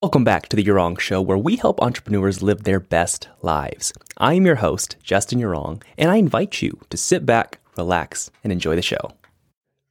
Welcome back to the Yurong Show, where we help entrepreneurs live their best lives. I am your host, Justin Yurong and I invite you to sit back, relax, and enjoy the show.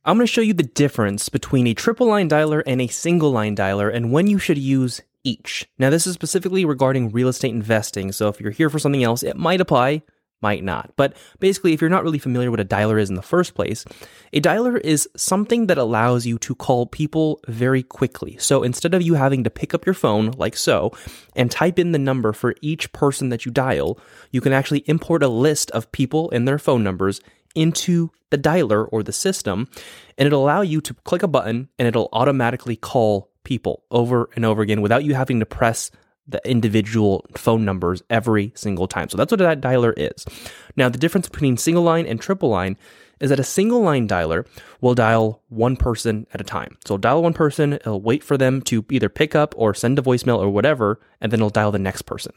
I'm going to show you the difference between a triple line dialer and a single line dialer and when you should use each. Now, this is specifically regarding real estate investing, so if you're here for something else, it might apply, might not. But basically, if you're not really familiar what a dialer is in the first place, a dialer is something that allows you to call people very quickly. So instead of you having to pick up your phone, like so, and type in the number for each person that you dial, you can actually import a list of people and their phone numbers into the dialer or the system, and it'll allow you to click a button and it'll automatically call people over and over again without you having to press the individual phone numbers every single time. So that's what that dialer is. Now, the difference between single line and triple line is that a single line dialer will dial one person at a time. So dial one person, it'll wait for them to either pick up or send a voicemail or whatever, and then it'll dial the next person.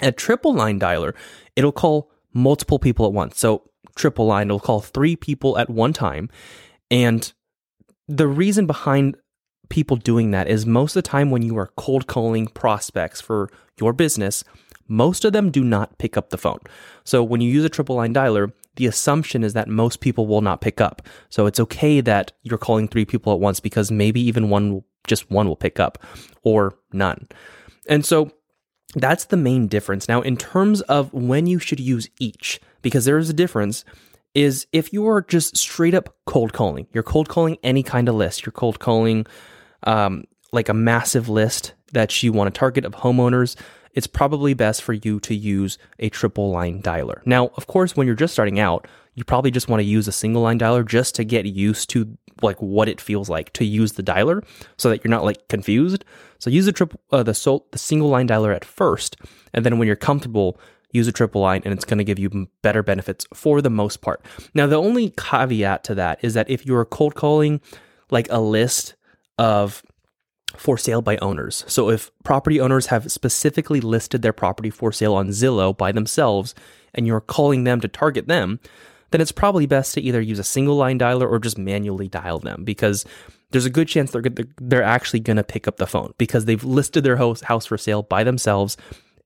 A triple line dialer, it'll call multiple people at once. So triple line, it'll call three people at one time. And the reason behind people doing that is most of the time when you are cold calling prospects for your business, most of them do not pick up the phone. So when you use a triple line dialer, the assumption is that most people will not pick up. So it's okay that you're calling three people at once because maybe even one, just one will pick up or none. And so that's the main difference. Now, in terms of when you should use each, because there is a difference, is if you are just straight up cold calling, you're cold calling any kind of list, you're cold calling um, like a massive list that you want to target of homeowners, it's probably best for you to use a triple line dialer. Now, of course, when you're just starting out, you probably just want to use a single line dialer just to get used to like what it feels like to use the dialer so that you're not like confused. So use the triple uh, the sol- the single line dialer at first, and then when you're comfortable, use a triple line and it's going to give you better benefits for the most part. Now, the only caveat to that is that if you're cold calling like a list of for sale by owners. So if property owners have specifically listed their property for sale on Zillow by themselves and you're calling them to target them, then it's probably best to either use a single line dialer or just manually dial them because there's a good chance they're they're actually going to pick up the phone because they've listed their house house for sale by themselves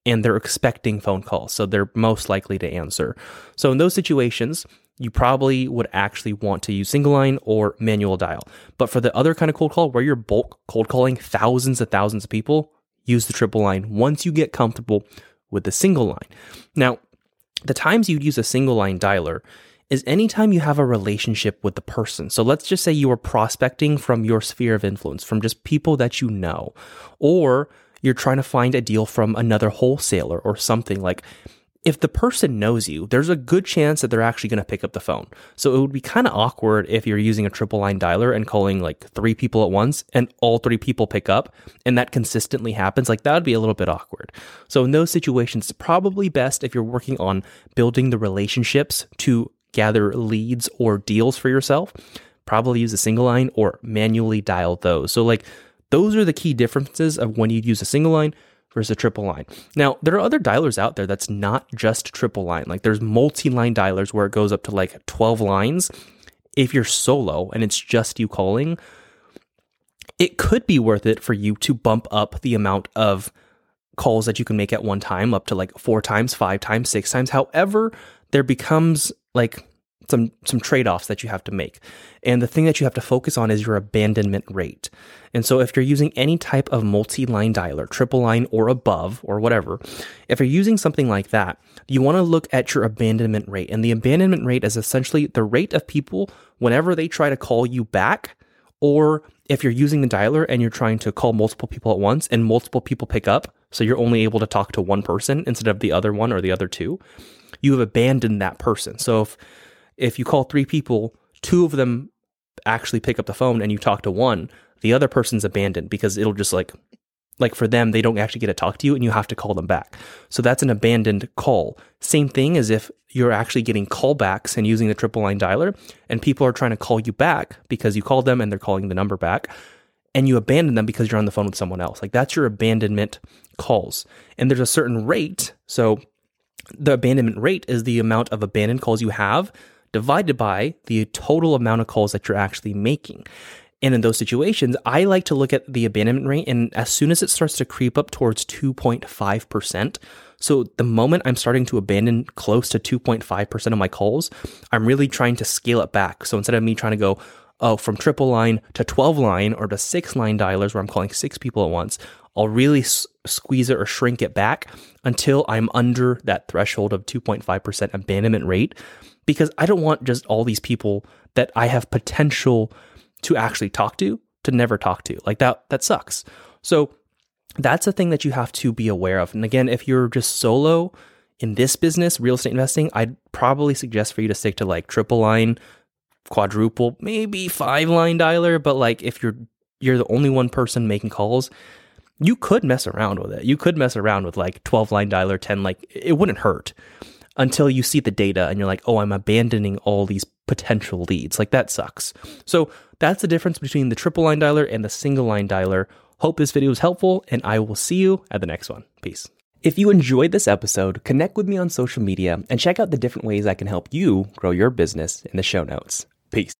and they're expecting phone calls, so they're most likely to answer. So in those situations, you probably would actually want to use single line or manual dial. But for the other kind of cold call where you're bulk cold calling thousands and thousands of people, use the triple line once you get comfortable with the single line. Now, the times you'd use a single line dialer is anytime you have a relationship with the person. So let's just say you are prospecting from your sphere of influence, from just people that you know, or you're trying to find a deal from another wholesaler or something like if the person knows you, there's a good chance that they're actually going to pick up the phone. So it would be kind of awkward if you're using a triple line dialer and calling like three people at once and all three people pick up and that consistently happens. Like that would be a little bit awkward. So in those situations, it's probably best if you're working on building the relationships to gather leads or deals for yourself, probably use a single line or manually dial those. So like those are the key differences of when you'd use a single line versus a triple line. Now, there are other dialers out there that's not just triple line. Like there's multi-line dialers where it goes up to like 12 lines. If you're solo and it's just you calling, it could be worth it for you to bump up the amount of calls that you can make at one time up to like four times, five times, six times. However, there becomes like some some trade-offs that you have to make. And the thing that you have to focus on is your abandonment rate. And so if you're using any type of multi-line dialer, triple line or above or whatever, if you're using something like that, you want to look at your abandonment rate. And the abandonment rate is essentially the rate of people whenever they try to call you back or if you're using the dialer and you're trying to call multiple people at once and multiple people pick up, so you're only able to talk to one person instead of the other one or the other two, you have abandoned that person. So if if you call three people, two of them actually pick up the phone and you talk to one, the other person's abandoned because it'll just like like for them they don't actually get to talk to you and you have to call them back. So that's an abandoned call. Same thing as if you're actually getting callbacks and using the triple line dialer and people are trying to call you back because you called them and they're calling the number back and you abandon them because you're on the phone with someone else. Like that's your abandonment calls. And there's a certain rate. So the abandonment rate is the amount of abandoned calls you have divided by the total amount of calls that you're actually making. And in those situations, I like to look at the abandonment rate. And as soon as it starts to creep up towards 2.5%, so the moment I'm starting to abandon close to 2.5% of my calls, I'm really trying to scale it back. So instead of me trying to go, oh, from triple line to 12 line or to six line dialers where I'm calling six people at once, I'll really s- squeeze it or shrink it back until I'm under that threshold of 2.5% abandonment rate because I don't want just all these people that I have potential to actually talk to to never talk to. Like that that sucks. So that's a thing that you have to be aware of. And again, if you're just solo in this business, real estate investing, I'd probably suggest for you to stick to like triple line, quadruple, maybe five line dialer, but like if you're you're the only one person making calls, you could mess around with it. You could mess around with like 12 line dialer, 10 like it wouldn't hurt until you see the data and you're like, "Oh, I'm abandoning all these potential leads." Like that sucks. So, that's the difference between the triple line dialer and the single line dialer. Hope this video was helpful and I will see you at the next one. Peace. If you enjoyed this episode, connect with me on social media and check out the different ways I can help you grow your business in the show notes. Peace.